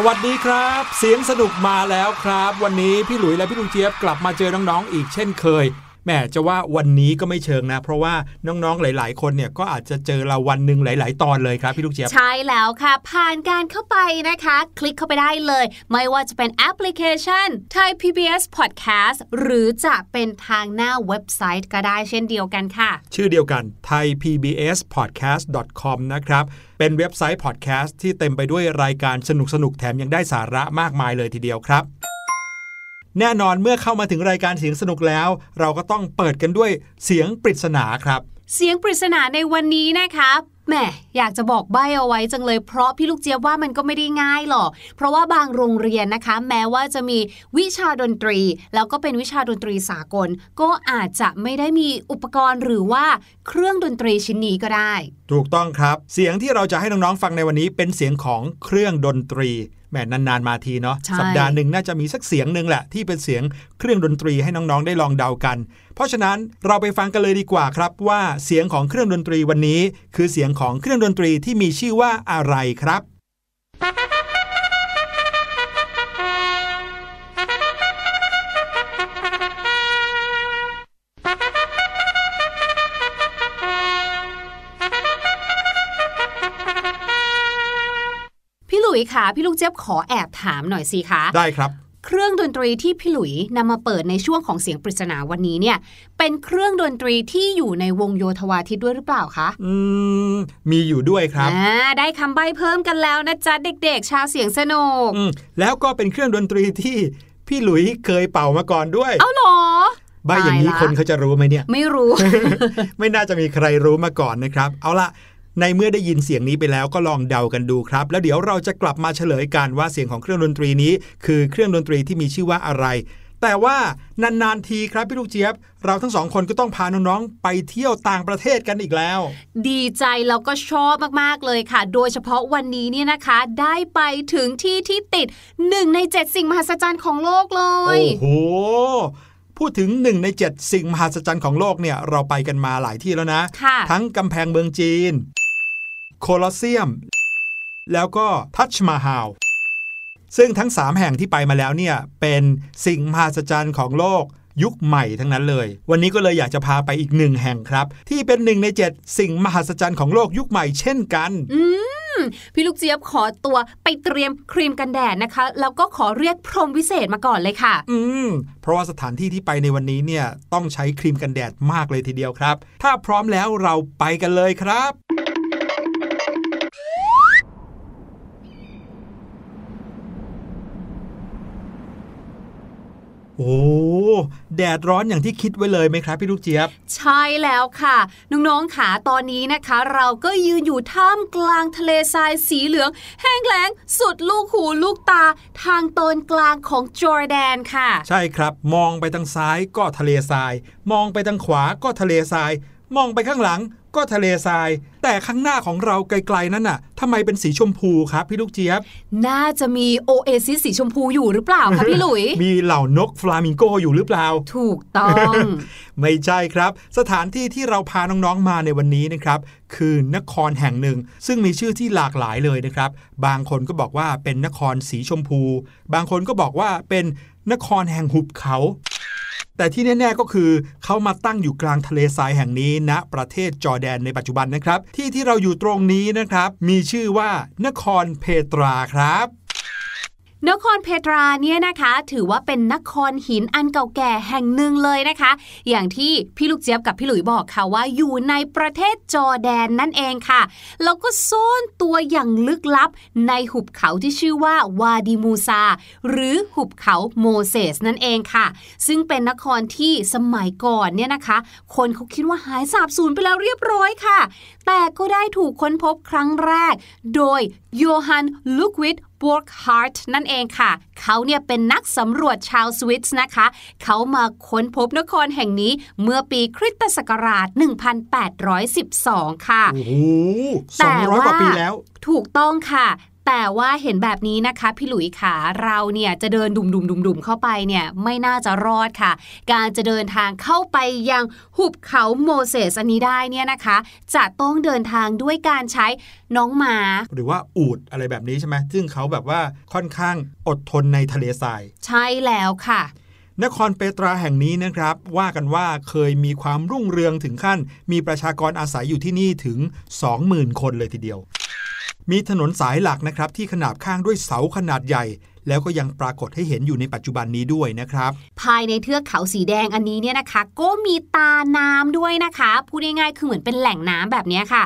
สวัสดีครับ เสียงสนุกมาแล้วครับ วันนี้พี่หลุยและพี่ลุงเจี๊ยบกลับมาเจอน้องๆอีกเช่นเคย แหมจะว่าวันนี้ก็ไม่เชิงนะ เพราะว่าน้องๆหลาย ๆ คนเนี่ยก็อาจจะเจอเราวันหนึ่งหลาย ๆ ตอนเลยครับพี่ลูกเจี๊ยบใช่แล้วค่ะ ผ่านการเข้าไปนะคะ คลิกเข้าไปได้เลย ไม่ว่าจะเป็นแอปพลิเคชัน Thai PBS Podcast หรือจะเป็นทางหน้าเว็บไซต์ก็ได้เช่นเดียวกันค่ะ ชื่อเดียวกัน thaipbspodcast.com นะครับเป็นเว็บไซต์พอดแคสต์ที่เต็มไปด้วยรายการสนุกๆแถมยังได้สาระมากมายเลยทีเดียวครับ แน่นอนเมื่อเข้ามาถึงรายการเสียงสนุกแล้ว เราก็ต้องเปิดกันด้วยเสียงปริศนาครับ เสียงปริศนาในวันนี้นะคะแหมอยากจะบอกใบ้เอาไว้จังเลยเพราะพี่ลูกเจี๊ยบว่ามันก็ไม่ได้ง่ายหรอก เพราะว่าบางโรงเรียนนะคะ แม้ว่าจะมีวิชาดนตรี แล้วก็เป็นวิชาดนตรีสากล ก็อาจจะไม่ได้มีอุปกรณ์หรือว่าเครื่องดนตรีชิ้นนี้ก็ได้ ถูกต้องครับ เสียงที่เราจะให้น้องๆฟังในวันนี้เป็นเสียงของเครื่องดนตรี แหมนานๆมาทีเนาะใช่สัปดาห์หนึ่งน่าจะมีสักเสียงหนึ่งแหละ ที่เป็นเสียงเครื่องดนตรีให้น้องๆได้ลองเดากัน เพราะฉะนั้นเราไปฟังกันเลยดีกว่าครับ ว่าเสียงของเครื่องดนตรีวันนี้ คือเสียงของเครื่องดนตรีที่มีชื่อว่าอะไรครับ ยค่ะพี่ลูกเจี๊ยบขอแอบถามหน่อยสิคะได้ครับเครื่องดนตรีที่พี่หลุยนำมาเปิดในช่วงของเสียงปริศนาวันนี้เนี่ย เป็นเครื่องดนตรีที่อยู่ในวงโยธวาทิตด้วยหรือเปล่าคะ อืม มีอยู่ด้วยครับอ่าได้คำใบ้เพิ่มกันแล้วนะจ๊ะเด็กๆ ชาวเสียงสนุกอืมแล้วก็เป็นเครื่องดนตรีที่พี่หลุยเคยเป่ามาก่อนด้วย เอาเหรอใบอย่างนี้ตายละคนเขาจะรู้ไหมเนี่ย ไม่รู้ ไม่น่าจะมีใครรู้มาก่อนนะครับ เอาละ ในเมื่อได้ยินเสียงนี้ไปแล้วก็ลองเดากันดูครับ แล้วเดี๋ยวเราจะกลับมาเฉลยกันว่าเสียงของเครื่องดนตรีนี้ คือเครื่องดนตรีที่มีชื่อว่าอะไร แต่ว่านานๆทีครับพี่ลูกเจี๊ยบ เราทั้งสองคนก็ต้องพาน้องๆไปเที่ยวต่างประเทศกันอีกแล้ว ดีใจแล้วก็ชอบมากๆเลยค่ะ โดยเฉพาะวันนี้เนี่ยนะคะ ได้ไปถึงที่ที่ติดหนึ่งในเจ็ดสิ่งมหัศจรรย์ของโลกเลโอ้ยโหพูดถึง 1 ใน 7 สิ่งมหัศจรรย์ของโลกเนี่ย เราไปกันมาหลายที่แล้วนะค่ะทั้งกำแพงเมืองจีน โคลอสเซียม แล้วก็ทัชมาฮาลซึ่งทั้ง 3 แห่งที่ไปมาแล้วเนี่ย เป็นสิ่งมหัศจรรย์ของโลกยุคใหม่ทั้งนั้นเลย วันนี้ก็เลยอยากจะพาไปอีกหนึ่งแห่งครับ ที่เป็นหนึ่งใน 7 สิ่งมหัศจรรย์ของโลกยุคใหม่เช่นกันอืมพี่ลูกเจี๊ยบขอตัวไปเตรียมครีมกันแดดนะคะ แล้วก็ขอเรียกพรหมวิเศษมาก่อนเลยค่ะ อืม เพราะว่าสถานที่ที่ไปในวันนี้เนี่ยต้องใช้ครีมกันแดดมากเลยทีเดียวครับ ถ้าพร้อมแล้วเราไปกันเลยครับ โอ้แดดร้อนอย่างที่คิดไว้เลยไหมครับพี่ลูกเจี๊ยบ ใช่แล้วค่ะ น้องๆขาตอนนี้นะคะ เราก็ยืนอยู่ท่ามกลางทะเลทรายสีเหลือง แห้งแล้งสุดลูกหูลูกตา ทางตอนกลางของจอร์แดนค่ะ ใช่ครับ มองไปทางซ้ายก็ทะเลทราย มองไปทางขวาก็ทะเลทราย มองไปข้างหลัง ก็ทะเลทราย แต่ข้างหน้าของเราไกลๆนั่นน่ะทำไมเป็นสีชมพูครับพี่ลูกเจี๊ยบ น่าจะมีโอเอซิสสีชมพูอยู่หรือเปล่าคะพี่หลุย มีเหล่านกฟลามิงโกอยู่หรือเปล่า ถูกต้อง ไม่ใช่ครับ สถานที่ที่เราพาน้องๆมาในวันนี้นะครับคือนครแห่งหนึ่ง ซึ่งมีชื่อที่หลากหลายเลยนะครับ บางคนก็บอกว่าเป็นนครสีชมพู บางคนก็บอกว่าเป็นนครแห่งหุบเขาแต่ที่แน่ ๆ ก็คือเขามาตั้งอยู่กลางทะเลทรายแห่งนี้ณประเทศจอร์แดนในปัจจุบันนะครับ ที่ที่เราอยู่ตรงนี้นะครับ มีชื่อว่านครเพตราครับ นครเพตราเนี่ยนะคะ ถือว่าเป็นนครหินอันเก่าแก่แห่งหนึ่งเลยนะคะ อย่างที่พี่ลูกเจี๊ยบกับพี่หลุยบอกค่ะว่าอยู่ในประเทศจอแดนนั่นเองค่ะแล้วก็ซ่อนตัวอย่างลึกลับในหุบเขาที่ชื่อว่าวาดิมูซา หรือหุบเขาโมเสสนั่นเองค่ะ ซึ่งเป็นนครที่สมัยก่อนเนี่ยนะคะ คนเขาคิดว่าหายสาบสูญไปแล้วเรียบร้อยค่ะ แต่ก็ได้ถูกค้นพบครั้งแรก โดยโยฮันลูกวิท ดบวกฮาร์ทนั่นเองค่ะ เขาเนี่ยเป็นนักสำรวจชาวสวิตส์นะคะ เขามาค้นพบนครแห่งนี้เมื่อปีคริสตศักราช 1812 ค่ะ โอ้โหสองร้อยกว่าปีแล้ว ถูกต้องค่ะ แต่ว่าเห็นแบบนี้นะคะพี่หลุยขาเราเนี่ยจะเดินดุ่มๆๆๆเข้าไปเนี่ยไม่น่าจะรอดค่ะ การจะเดินทางเข้าไปยังหุบเขาโมเสสอันนี้ได้เนี่ยนะคะ จะต้องเดินทางด้วยการใช้น้องม้าหรือว่าอูดอะไรแบบนี้ใช่ไหมซึ่งเขาแบบว่าค่อนข้างอดทนในทะเลทราย ใช่แล้วค่ะนครเปตราแห่งนี้นะครับ ว่ากันว่าเคยมีความรุ่งเรืองถึงขั้น มีประชากรอาศัยอยู่ที่นี่ถึง 20,000 คนเลยทีเดียว มีถนนสายหลักนะครับที่ขนาบข้างด้วยเสาขนาดใหญ่ แล้วก็ยังปรากฏให้เห็นอยู่ในปัจจุบันนี้ด้วยนะครับ ภายในเทือกเขาสีแดงอันนี้เนี่ยนะคะ ก็มีตาน้ำด้วยนะคะ พูดง่ายๆคือเหมือนเป็นแหล่งน้ำแบบนี้ค่ะ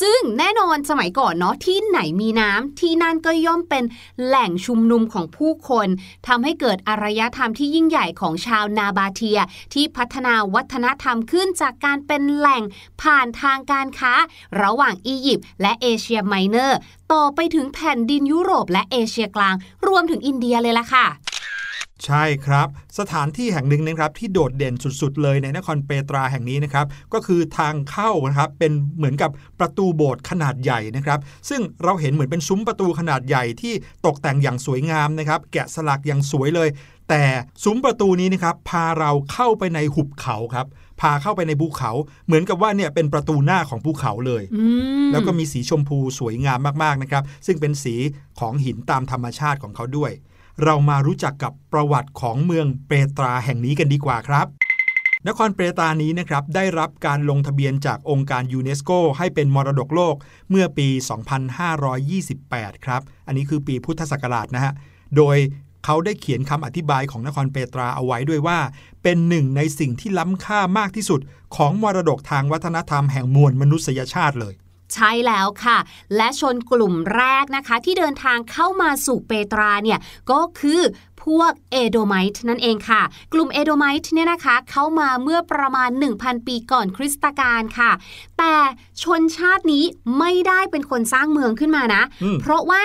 ซึ่งแน่นอนสมัยก่อนเนาะที่ไหนมีน้ำที่นั่นก็ย่อมเป็นแหล่งชุมนุมของผู้คนทำให้เกิดอารยธรรมที่ยิ่งใหญ่ของชาวนาบาเทีย ที่พัฒนาวัฒนธรรมขึ้นจากการเป็นแหล่งผ่านทางการค้า ระหว่างอียิปต์และเอเชียไมเนอร์ต่อไปถึงแผ่นดินยุโรปและเอเชียกลาง รวมถึงอินเดียเลยล่ะค่ะ ใช่ครับ สถานที่แห่งหนึ่งนะครับที่โดดเด่นสุดๆ เลยในนครเปตราแห่งนี้นะครับ ก็คือทางเข้านะครับเป็นเหมือนกับประตูโบสถ์ขนาดใหญ่นะครับ ซึ่งเราเห็นเหมือนเป็นซุ้มประตูขนาดใหญ่ที่ตกแต่งอย่างสวยงามนะครับ แกะสลักอย่างสวยเลย แต่ซุ้มประตูนี้นะครับพาเราเข้าไปในหุบเขาครับพาเข้าไปในภูเขาเหมือนกับว่าเนี่ยเป็นประตูหน้าของภูเขาเลยอืมแล้วก็มีสีชมพูสวยงามมากๆนะครับ ซึ่งเป็นสีของหินตามธรรมชาติของเขาด้วย เรามารู้จักกับประวัติของเมืองเปตราแห่งนี้กันดีกว่าครับ นครเปตรานี้นะครับได้รับการลงทะเบียนจากองค์การยูเนสโกให้เป็นมรดกโลกเมื่อปี 2528 ครับ อันนี้คือปีพุทธศักราชนะฮะ โดยเขาได้เขียนคำอธิบายของนครเปตราเอาไว้ด้วยว่า เป็นหนึ่งในสิ่งที่ล้ำค่ามากที่สุดของมรดกทางวัฒนธรรมแห่งมวลมนุษยชาติเลย ใช่แล้วค่ะ และชนกลุ่มแรกนะคะที่เดินทางเข้ามาสู่เปตราเนี่ยก็คือพวกเอโดไมต์นั่นเองค่ะ กลุ่มเอโดไมต์เนี่ยนะคะ เข้ามาเมื่อประมาณ 1,000 ปีก่อนคริสตกาลค่ะ แต่ชนชาตินี้ไม่ได้เป็นคนสร้างเมืองขึ้นมานะอืมเพราะว่า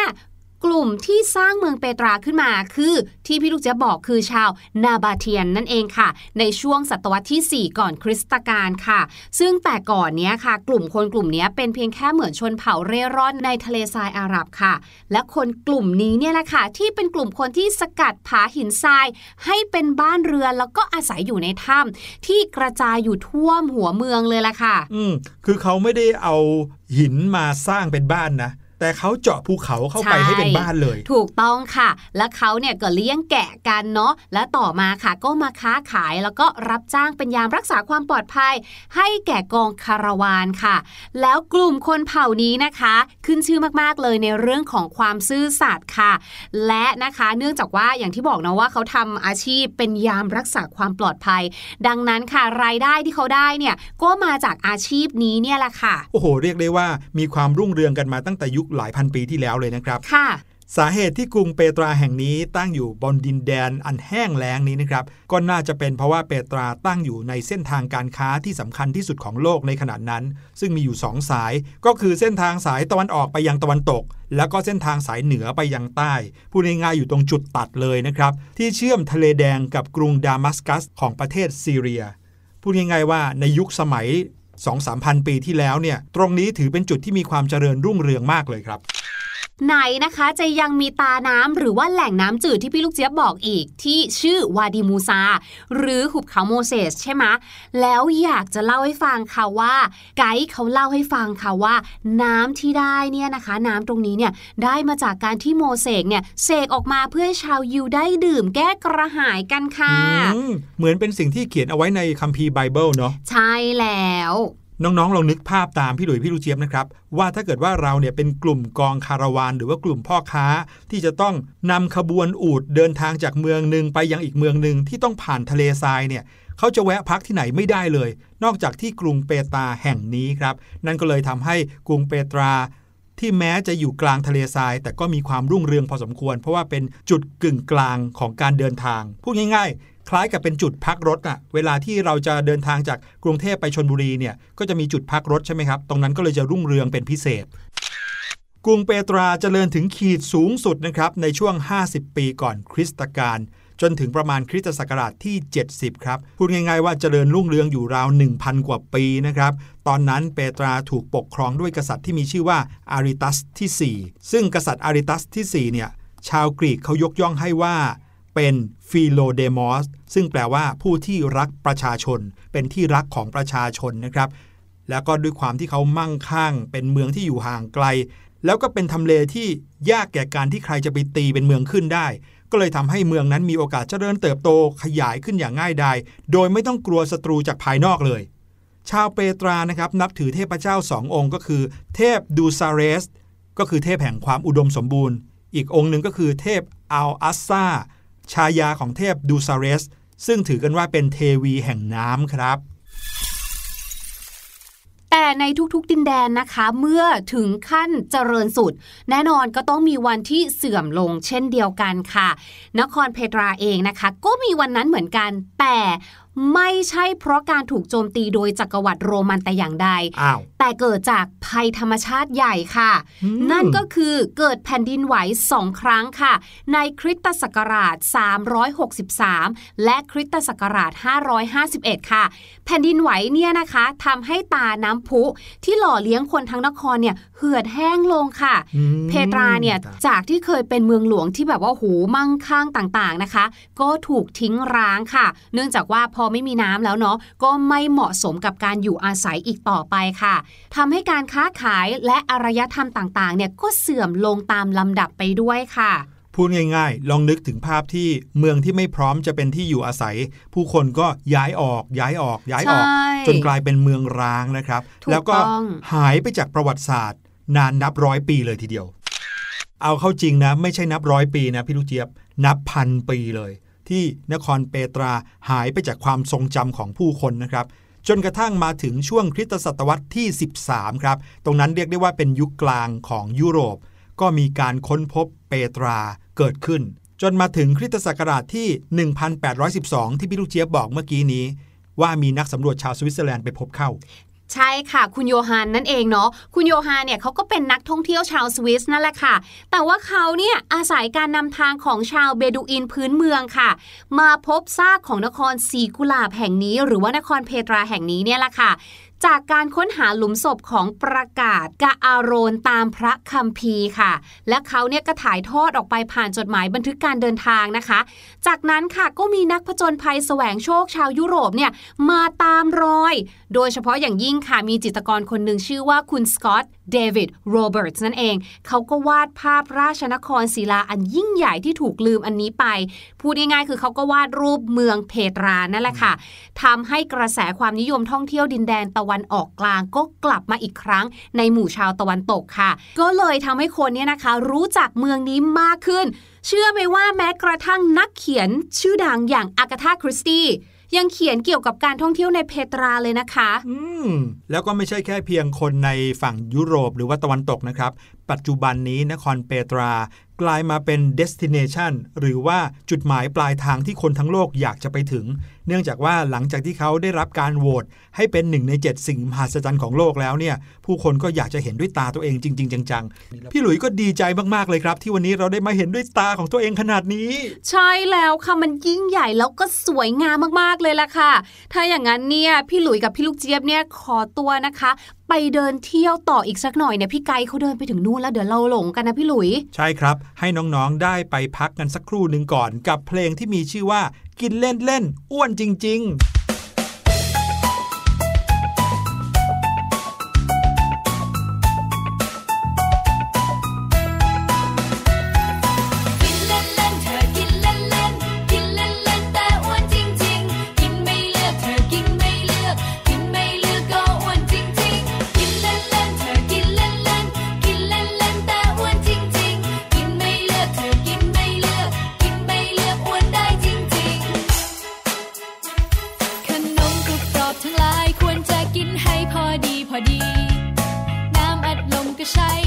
กลุ่มที่สร้างเมืองเปตราขึ้นมาคือที่พี่ลูกเจะบอกคือชาวนาบาเทียนนั่นเองค่ะ ในช่วงศตวรรษที่ 4 ก่อนคริสตกาลค่ะ ซึ่งแต่ก่อนเนี้ยค่ะ กลุ่มคนกลุ่มนี้เป็นเพียงแค่เหมือนชนเผ่าเร่ร่อนในทะเลทรายอาหรับค่ะ และคนกลุ่มนี้เนี่ยแหละค่ะ ที่เป็นกลุ่มคนที่สกัดผาหินทราย ให้เป็นบ้านเรือนแล้วก็อาศัยอยู่ในถ้ำที่กระจายอยู่ท่วมหัวเมืองเลยล่ะค่ะ อืมคือเขาไม่ได้เอาหินมาสร้างเป็นบ้านนะ แต่เขาเจาะภูเขาเข้าไปใช่ให้เป็นบ้านเลย ถูกต้องค่ะ และเขาเนี่ยก็เลี้ยงแกะกันเนาะและต่อมาค่ะก็มาค้าขายแล้วก็รับจ้างเป็นยามรักษาความปลอดภัย ให้แก่กองคาราวานค่ะ แล้วกลุ่มคนเผ่านี้นะคะ ขึ้นชื่อมากๆเลยในเรื่องของความซื่อสัตย์ค่ะ และนะคะเนื่องจากว่าอย่างที่บอกนะว่าเขาทำอาชีพเป็นยามรักษาความปลอดภัย ดังนั้นค่ะรายได้ที่เขาได้เนี่ยก็มาจากอาชีพนี้เนี่ยแหละค่ะ โอ้โห เรียกได้ว่ามีความรุ่งเรืองกันมาตั้งแต่ยุคหลายพันปีที่แล้วเลยนะครับค่ะสาเหตุที่กรุงเปตราแห่งนี้ตั้งอยู่บนดินแดนอันแห้งแล้งนี้นะครับ ก็น่าจะเป็นเพราะว่าเปตราตั้งอยู่ในเส้นทางการค้าที่สำคัญที่สุดของโลกในขณะนั้น ซึ่งมีอยู่สองสาย ก็คือเส้นทางสายตะวันออกไปยังตะวันตก แล้วก็เส้นทางสายเหนือไปยังใต้พูดง่ายๆอยู่ตรงจุดตัดเลยนะครับ ที่เชื่อมทะเลแดงกับกรุงดามัสกัสของประเทศซีเรียพูดง่ายๆว่าในยุคสมัย 2-3พันปีที่แล้วเนี่ยตรงนี้ถือเป็นจุดที่มีความเจริญรุ่งเรืองมากเลยครับ ไหนนะคะจะยังมีตาน้ำหรือว่าแหล่งน้ำจืดที่พี่ลูกเจี๊ยบบอกอีกที่ชื่อวาดีมูซา หรือหุบเขาโมเสสใช่ไหมแล้วอยากจะเล่าให้ฟังค่ะว่า ไกด์เขาเล่าให้ฟังค่ะว่า น้ำที่ได้เนี่ยนะคะ น้ำตรงนี้เนี่ยได้มาจากการที่โมเสสเนี่ยเสกออกมาเพื่อให้ชาวยิวได้ดื่มแก้กระหายกันค่ะอืมเหมือนเป็นสิ่งที่เขียนเอาไว้ในคัมภีร์ไบเบิลเนาะใช่แล้ว น้องๆลองนึกภาพตามพี่หลุยพี่ลูกเจี๊ยบนะครับ ว่าถ้าเกิดว่าเราเนี่ยเป็นกลุ่มกองคาราวานหรือว่ากลุ่มพ่อค้า ที่จะต้องนำขบวนอูดเดินทางจากเมืองหนึ่งไปยังอีกเมืองหนึ่งที่ต้องผ่านทะเลทรายเนี่ยเขาจะแวะพักที่ไหนไม่ได้เลย นอกจากที่กรุงเปตราแห่งนี้ครับ นั่นก็เลยทำให้กรุงเปตราที่แม้จะอยู่กลางทะเลทราย แต่ก็มีความรุ่งเรืองพอสมควร เพราะว่าเป็นจุดกึ่งกลางของการเดินทาง พูดง่าย คล้ายกับเป็นจุดพักรถอะเวลาที่เราจะเดินทางจากกรุงเทพไปชนบุรีเนี่ยก็จะมีจุดพักรถใช่ไหมครับ ตรงนั้นก็เลยจะรุ่งเรืองเป็นพิเศษ กรุงเปตราเจริญถึงขีดสูงสุดนะครับในช่วง 50 ปีก่อนคริสตกาลจนถึงประมาณคริสตศักราชที่ 70 ครับ พูดง่ายๆว่าเจริญรุ่งเรืองอยู่ราว 1,000 กว่าปีนะครับ ตอนนั้นเปตราถูกปกครองด้วยกษัตริย์ที่มีชื่อว่าอาริตัสที่ 4 ซึ่งกษัตริย์อาริตัสที่ 4 เนี่ย ชาวกรีกเขายกย่องให้ว่า เป็นฟิโลเดมอสซึ่งแปลว่าผู้ที่รักประชาชน เป็นที่รักของประชาชนนะครับ แล้วก็ด้วยความที่เขามั่งคั่ง เป็นเมืองที่อยู่ห่างไกล แล้วก็เป็นทำเลที่ยากแก่การที่ใครจะไปตีเป็นเมืองขึ้นได้ ก็เลยทำให้เมืองนั้นมีโอกาสเจริญเติบโตขยายขึ้นอย่างง่ายดายโดยไม่ต้องกลัวศัตรูจากภายนอกเลย ชาวเปตรานะครับนับถือเทพเจ้าสององค์ก็คือ เทพดูซาเรส ก็คือเทพแห่งความอุดมสมบูรณ์ อีกองค์หนึ่งก็คือเทพอัลอัสซา ชายาของเทพดูซาเรส ซึ่งถือกันว่าเป็นเทวีแห่งน้ำครับแต่ในทุกๆดินแดนนะคะ เมื่อถึงขั้นเจริญสุด แน่นอนก็ต้องมีวันที่เสื่อมลงเช่นเดียวกันค่ะ นครเพตราเองนะคะ ก็มีวันนั้นเหมือนกัน แต่ ไม่ใช่เพราะการถูกโจมตีโดยจักรวรรดิโรมันแต่อย่างใดอ้าวแต่เกิดจากภัยธรรมชาติใหญ่ค่ะอืมนั่นก็คือเกิดแผ่นดินไหวสองครั้งค่ะ ในคริสตศักราช 363 และคริสตศักราช 551 ค่ะ แผ่นดินไหวเนี่ยนะคะทำให้ตาน้ำพุ ที่หล่อเลี้ยงคนทั้งนครเนี่ยเหือดแห้งลงค่ะอืมเพตราเนี่ยจากที่เคยเป็นเมืองหลวงที่แบบว่าหูมั่งคั่งต่างๆนะคะ ก็ถูกทิ้งร้างค่ะ เนื่องจากว่าพอไม่มีน้ำแล้วเนาะก็ไม่เหมาะสมกับการอยู่อาศัยอีกต่อไปค่ะทำให้การค้าขายและอารยธรรมต่างๆ เนี่ยก็เสื่อมลงตามลำดับไปด้วยค่ะพูดง่ายๆ ลองนึกถึงภาพที่เมืองที่ไม่พร้อมจะเป็นที่อยู่อาศัย ผู้คนก็ย้ายออก ย้ายออก ย้ายออกใช่จนกลายเป็นเมืองร้างนะครับถูกแล้วก็ต้องหายไปจากประวัติศาสตร์ นานนับร้อยปีเลยทีเดียว เอาเข้าจริงนะ ไม่ใช่นับร้อยปีนะพี่ลูกเจี๊ยบ นับพันปีเลย ที่นครเปตราหายไปจากความทรงจำของผู้คนนะครับ จนกระทั่งมาถึงช่วงคริสตศตวรรษที่ 13 ครับ ตรงนั้นเรียกได้ว่าเป็นยุคกลางของยุโรป ก็มีการค้นพบเปตราเกิดขึ้น จนมาถึงคริสตศักราชที่ 1812 ที่พี่ลูกเจี๊ยบบอกเมื่อกี้นี้ว่ามีนักสำรวจชาวสวิตเซอร์แลนด์ไปพบเข้า ใช่ค่ะคุณโยฮันนั่นเองเนาะคุณโยฮันเนี่ยเขาก็เป็นนักท่องเที่ยวชาวสวิสนั่นแหละค่ะ แต่ว่าเขาเนี่ยอาศัยการนำทางของชาวเบดูอินพื้นเมืองค่ะ มาพบซากของนครสีกุลาบแห่งนี้ หรือว่านครเพตราแห่งนี้เนี่ยแหละค่ะ จากการค้นหาหลุมศพของประกาศกะอาโรนตามพระคัมภีร์ค่ะ และเขาเนี่ยก็ถ่ายทอดออกไปผ่านจดหมายบันทึกการเดินทางนะคะ จากนั้นค่ะก็มีนักผจญภัยแสวงโชคชาวยุโรปเนี่ยมาตามรอย โดยเฉพาะอย่างยิ่งค่ะมีจิตรกรคนหนึ่งชื่อว่าคุณสกอต เดวิดโรเบิร์ตส์นั่นเอง เขาก็วาดภาพราชนครศิลาอันยิ่งใหญ่ที่ถูกลืมอันนี้ไป พูดง่ายๆคือเขาก็วาดรูปเมืองเพตรานั่นแหละค่ะทำให้กระแสความนิยมท่องเที่ยวดินแดนตะวันออกกลางก็กลับมาอีกครั้ง ในหมู่ชาวตะวันตกค่ะ ก็เลยทำให้คนเนี่ยนะคะ รู้จักเมืองนี้มากขึ้น เชื่อไหมว่าแม้กระทั่งนักเขียนชื่อดังอย่างอากาธาคริสตี้ ยังเขียนเกี่ยวกับการท่องเที่ยวในเพตราเลยนะคะ อืมแล้วก็ไม่ใช่แค่เพียงคนในฝั่งยุโรปหรือว่าตะวันตกนะครับปัจจุบันนี้นครเปตรากลายมาเป็น destination หรือว่าจุดหมายปลายทางที่คนทั้งโลกอยากจะไปถึง เนื่องจากว่าหลังจากที่เขาได้รับการโหวตให้เป็นหนึ่งใน 7 สิ่งมหัศจรรย์ของโลกแล้วเนี่ย ผู้คนก็อยากจะเห็นด้วยตาตัวเองจริง ๆ จังๆ พี่หลุยส์ก็ดีใจมากๆเลยครับ ที่วันนี้เราได้มาเห็นด้วยตาของตัวเองขนาดนี้ ใช่แล้วค่ะมันยิ่งใหญ่แล้วก็สวยงามมากๆเลยล่ะค่ะ ถ้าอย่างนั้นเนี่ยพี่หลุยกับพี่ลูกเจี๊ยบเนี่ยขอตัวนะคะ ไปเดินเที่ยวต่ออีกสักหน่อยเนี่ยพี่ไกด์เขาเดินไปถึงนู่นแล้วเดี๋ยวเราหลงกันนะพี่หลุย ใช่ครับ ให้น้องๆได้ไปพักกันสักครู่หนึ่งก่อน กับเพลงที่มีชื่อว่ากินเล่นเล่นอ้วนจริง ๆ gescheit.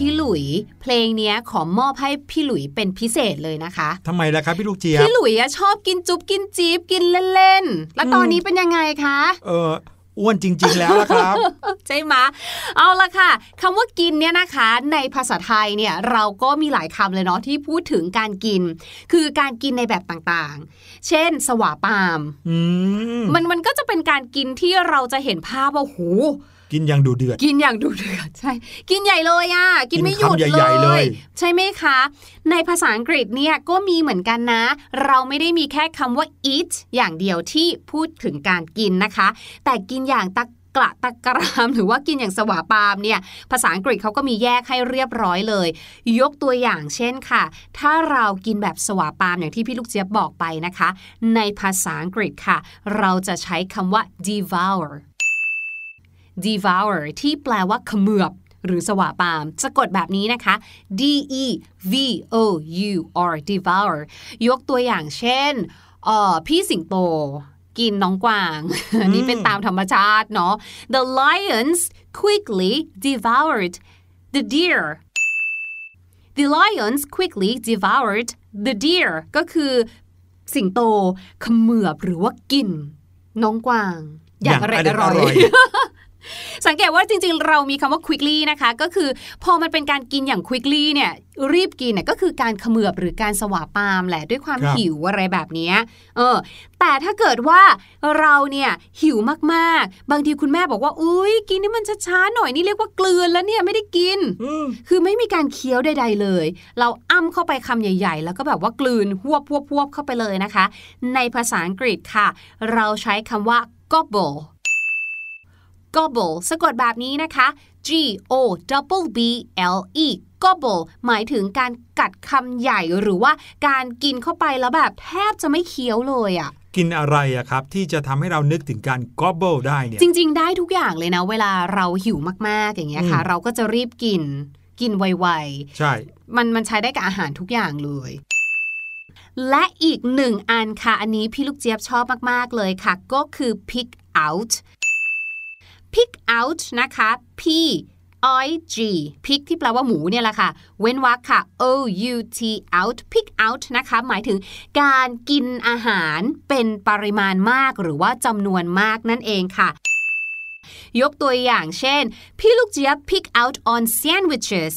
พี่หลุย เพลงเนี้ยขอมอบให้พี่หลุยเป็นพิเศษเลยนะคะทำไมล่ะครับพี่ลูกเจี๊ยบพี่หลุยอะชอบกินจุ๊บกินจี๊บกินเล่นๆแล้วตอนนี้เป็นยังไงคะ เอออ้วนจริง ๆ แล้วล่ะครับ ใช่ไหมเอาละค่ะคำว่ากินเนี่ยนะคะ ในภาษาไทยเนี่ยเราก็มีหลายคำเลยเนาะที่พูดถึงการกิน คือการกินในแบบต่างๆ เช่น สวาปามอืมมันมันก็จะเป็นการกินที่เราจะเห็นภาพว่าโห กินอย่างดูเดือด กินอย่างดูเดือดใช่ กินใหญ่เลยอะ กินไม่หยุดกินคำใหญ่ๆเลย ใช่ไหมคะ ในภาษาอังกฤษเนี่ยก็มีเหมือนกันนะ เราไม่ได้มีแค่คำว่า eat อย่างเดียวที่พูดถึงการกินนะคะ แต่กินอย่างตะกระตะกรามหรือว่ากินอย่างสวาปามเนี่ยภาษาอังกฤษเขาก็มีแยกให้เรียบร้อยเลย ยกตัวอย่างเช่นค่ะ ถ้าเรากินแบบสวาปามอย่างที่พี่ลูกเจี๊ยบบอกไปนะคะ ในภาษาอังกฤษค่ะ เราจะใช้คำว่า devour devour ที่แปลว่าเขมือบหรือสว่าปามสะกดแบบนี้นะคะ d e v o u r devour ยกตัวอย่างเช่นออพี่สิงโตกินน้องกวางนนี้เป็นตามธรรมชาติเนาะ the lions quickly devoured the deer the lions quickly devoured the deer ก็คือสิงโตเขมือบหรือว่ากินน้องกวาง อย่างอร่อยอร่อย สังเกตว่าจริงๆ เรามีคำว่า quickly นะคะ ก็คือพอมันเป็นการกินอย่าง quickly เนี่ยรีบกินเนี่ยก็คือการเขมือบหรือการสวาปามแหละด้วยความครับหิวอะไรแบบเนี้ยเออแต่ถ้าเกิดว่าเราเนี่ยหิวมากๆ บางทีคุณแม่บอกว่าอุ้ยกินนี่มันช้าๆหน่อยนี่เรียกว่ากลืนแล้วเนี่ยไม่ได้กินอืมคือไม่มีการเคี้ยวใด ๆเลย เราอ้ำเข้าไปคำใหญ่ ๆ แล้วก็แบบว่ากลืนหวบหวบหวบเข้าไปเลยนะคะ ในภาษาอังกฤษค่ะ เราใช้คำว่า gobble gobble สะกดแบบนี้นะคะ G O double B L E gobble หมายถึงการกัดคำใหญ่หรือว่าการกินเข้าไปแล้วแบบแทบจะไม่เคี้ยวเลยอะ่ะกินอะไรอะครับ ที่จะทำให้เรานึกถึงการ gobble ได้เนี่ยจริง ๆ ได้ทุกอย่างเลยนะ เวลาเราหิวมากๆอย่างเงี้ยค่ะอืมเราก็จะรีบกินกินไวใช่ๆมันมันใช้ได้กับอาหารทุกอย่างเลย และอีกหนึ่งอันค่ะ อันนี้พี่ลูกเจี๊ยบชอบมาก ๆ เลยค่ะ ก็คือ pick out pick out นะคะ p i g pick ที่แปลว่าหมูเนี่ยแหละค่ะ เว้นวรรคค่ะ o u t out pick out นะคะ หมายถึงการกินอาหารเป็นปริมาณมากหรือว่าจำนวนมากนั่นเองค่ะยกตัวอย่างเช่น พี่ลูกเจี๊ยบ pick out on sandwiches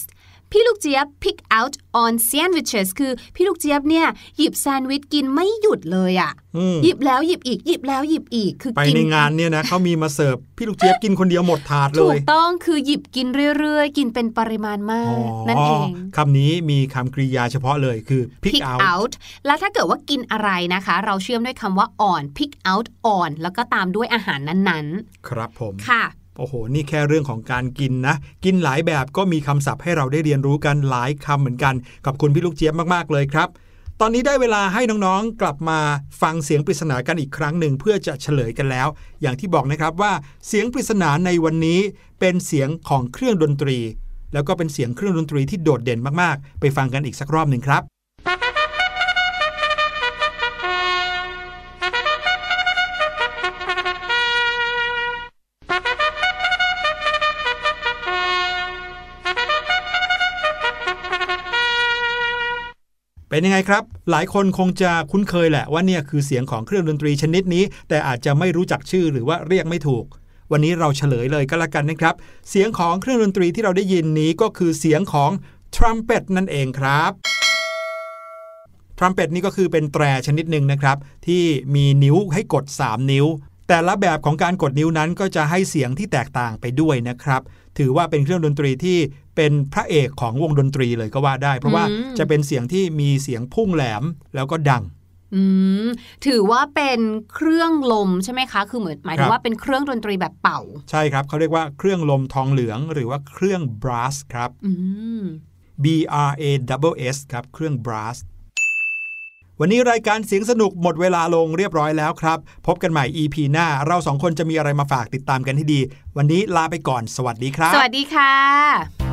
พี่ลูกเจี๊ยบ pick out on sandwiches คือพี่ลูกเจี๊ยบเนี่ยหยิบแซนด์วิชกินไม่หยุดเลยอะ่ะอืมหยิบแล้วหยิบอีกหยิบแล้วหยิบอีกคือไปกินในงานเนี่ยนะเขามีมาเสิร์ฟพี่ลูกเจี๊ยบกินคนเดียวหมดถาดเลถูยกต้องคือหยิบกินเรื่อยๆ กินเป็นปริมาณมาอ๋กอนั่นเองคำนี้มีคำกริยาเฉพาะเลยคือ pick pick out out แล้วถ้าเกิดว่ากินอะไรนะคะ เราเชื่อมด้วยคำว่า on pick out on แล้วก็ตามด้วยอาหารนั้นครับผมๆค่ะ โอ้โห นี่แค่เรื่องของการกินนะ กินหลายแบบก็มีคำศัพท์ให้เราได้เรียนรู้กันหลายคำเหมือนกัน ขอบคุณพี่ลูกเจี๊ยบมาก ๆ เลยครับ ตอนนี้ได้เวลาให้น้องๆ กลับมาฟังเสียงปริศนากันอีกครั้งหนึ่งเพื่อจะเฉลยกันแล้ว อย่างที่บอกนะครับว่าเสียงปริศนาในวันนี้เป็นเสียงของเครื่องดนตรี แล้วก็เป็นเสียงเครื่องดนตรีที่โดดเด่นมากๆ ไปฟังกันอีกสักรอบหนึ่งครับ「 เป็นยังไงครับ หลายคนคงจะคุ้นเคยแหละว่าเนี่ยคือเสียงของเครื่องดนตรีชนิดนี้ แต่อาจจะไม่รู้จักชื่อหรือว่าเรียกไม่ถูก วันนี้เราเฉลยเลยก็แล้วกันนะครับ เสียงของเครื่องดนตรีที่เราได้ยินนี้ก็คือเสียงของทรัมเป็ตนั่นเองครับทรัมเป็ตนี่ก็คือเป็นแตรชนิดหนึ่งนะครับ ที่มีนิ้วให้กด 3 นิ้ว แต่ละแบบของการกดนิ้วนั้นก็จะให้เสียงที่แตกต่างไปด้วยนะครับ ถือว่าเป็นเครื่องดนตรีที่ เป็นพระเอกของวงดนตรีเลยก็ว่าได้ เพราะว่าอืมจะเป็นเสียงที่มีเสียงพุ่งแหลมแล้วก็ดังอืมถือว่าเป็นเครื่องลมใช่ไหมคะ คือเหมือนหมายถึครังบว่าเป็นเครื่องดนตรีแบบเป่า ใช่ครับเขาเรียกว่าเครื่องลมทองเหลือง หรือว่าเครื่องบรัสครับอืม B R A W S ครับเครื่องบรัสวันนี้รายการเสียงสนุกหมดเวลาลงเรียบร้อยแล้วครับ พบกันใหม่ EP หน้า เราสองคนจะมีอะไรมาฝากติดตามกันให้ดี วันนี้ลาไปก่อน สวัสดีครับ สวัสดีค่ะ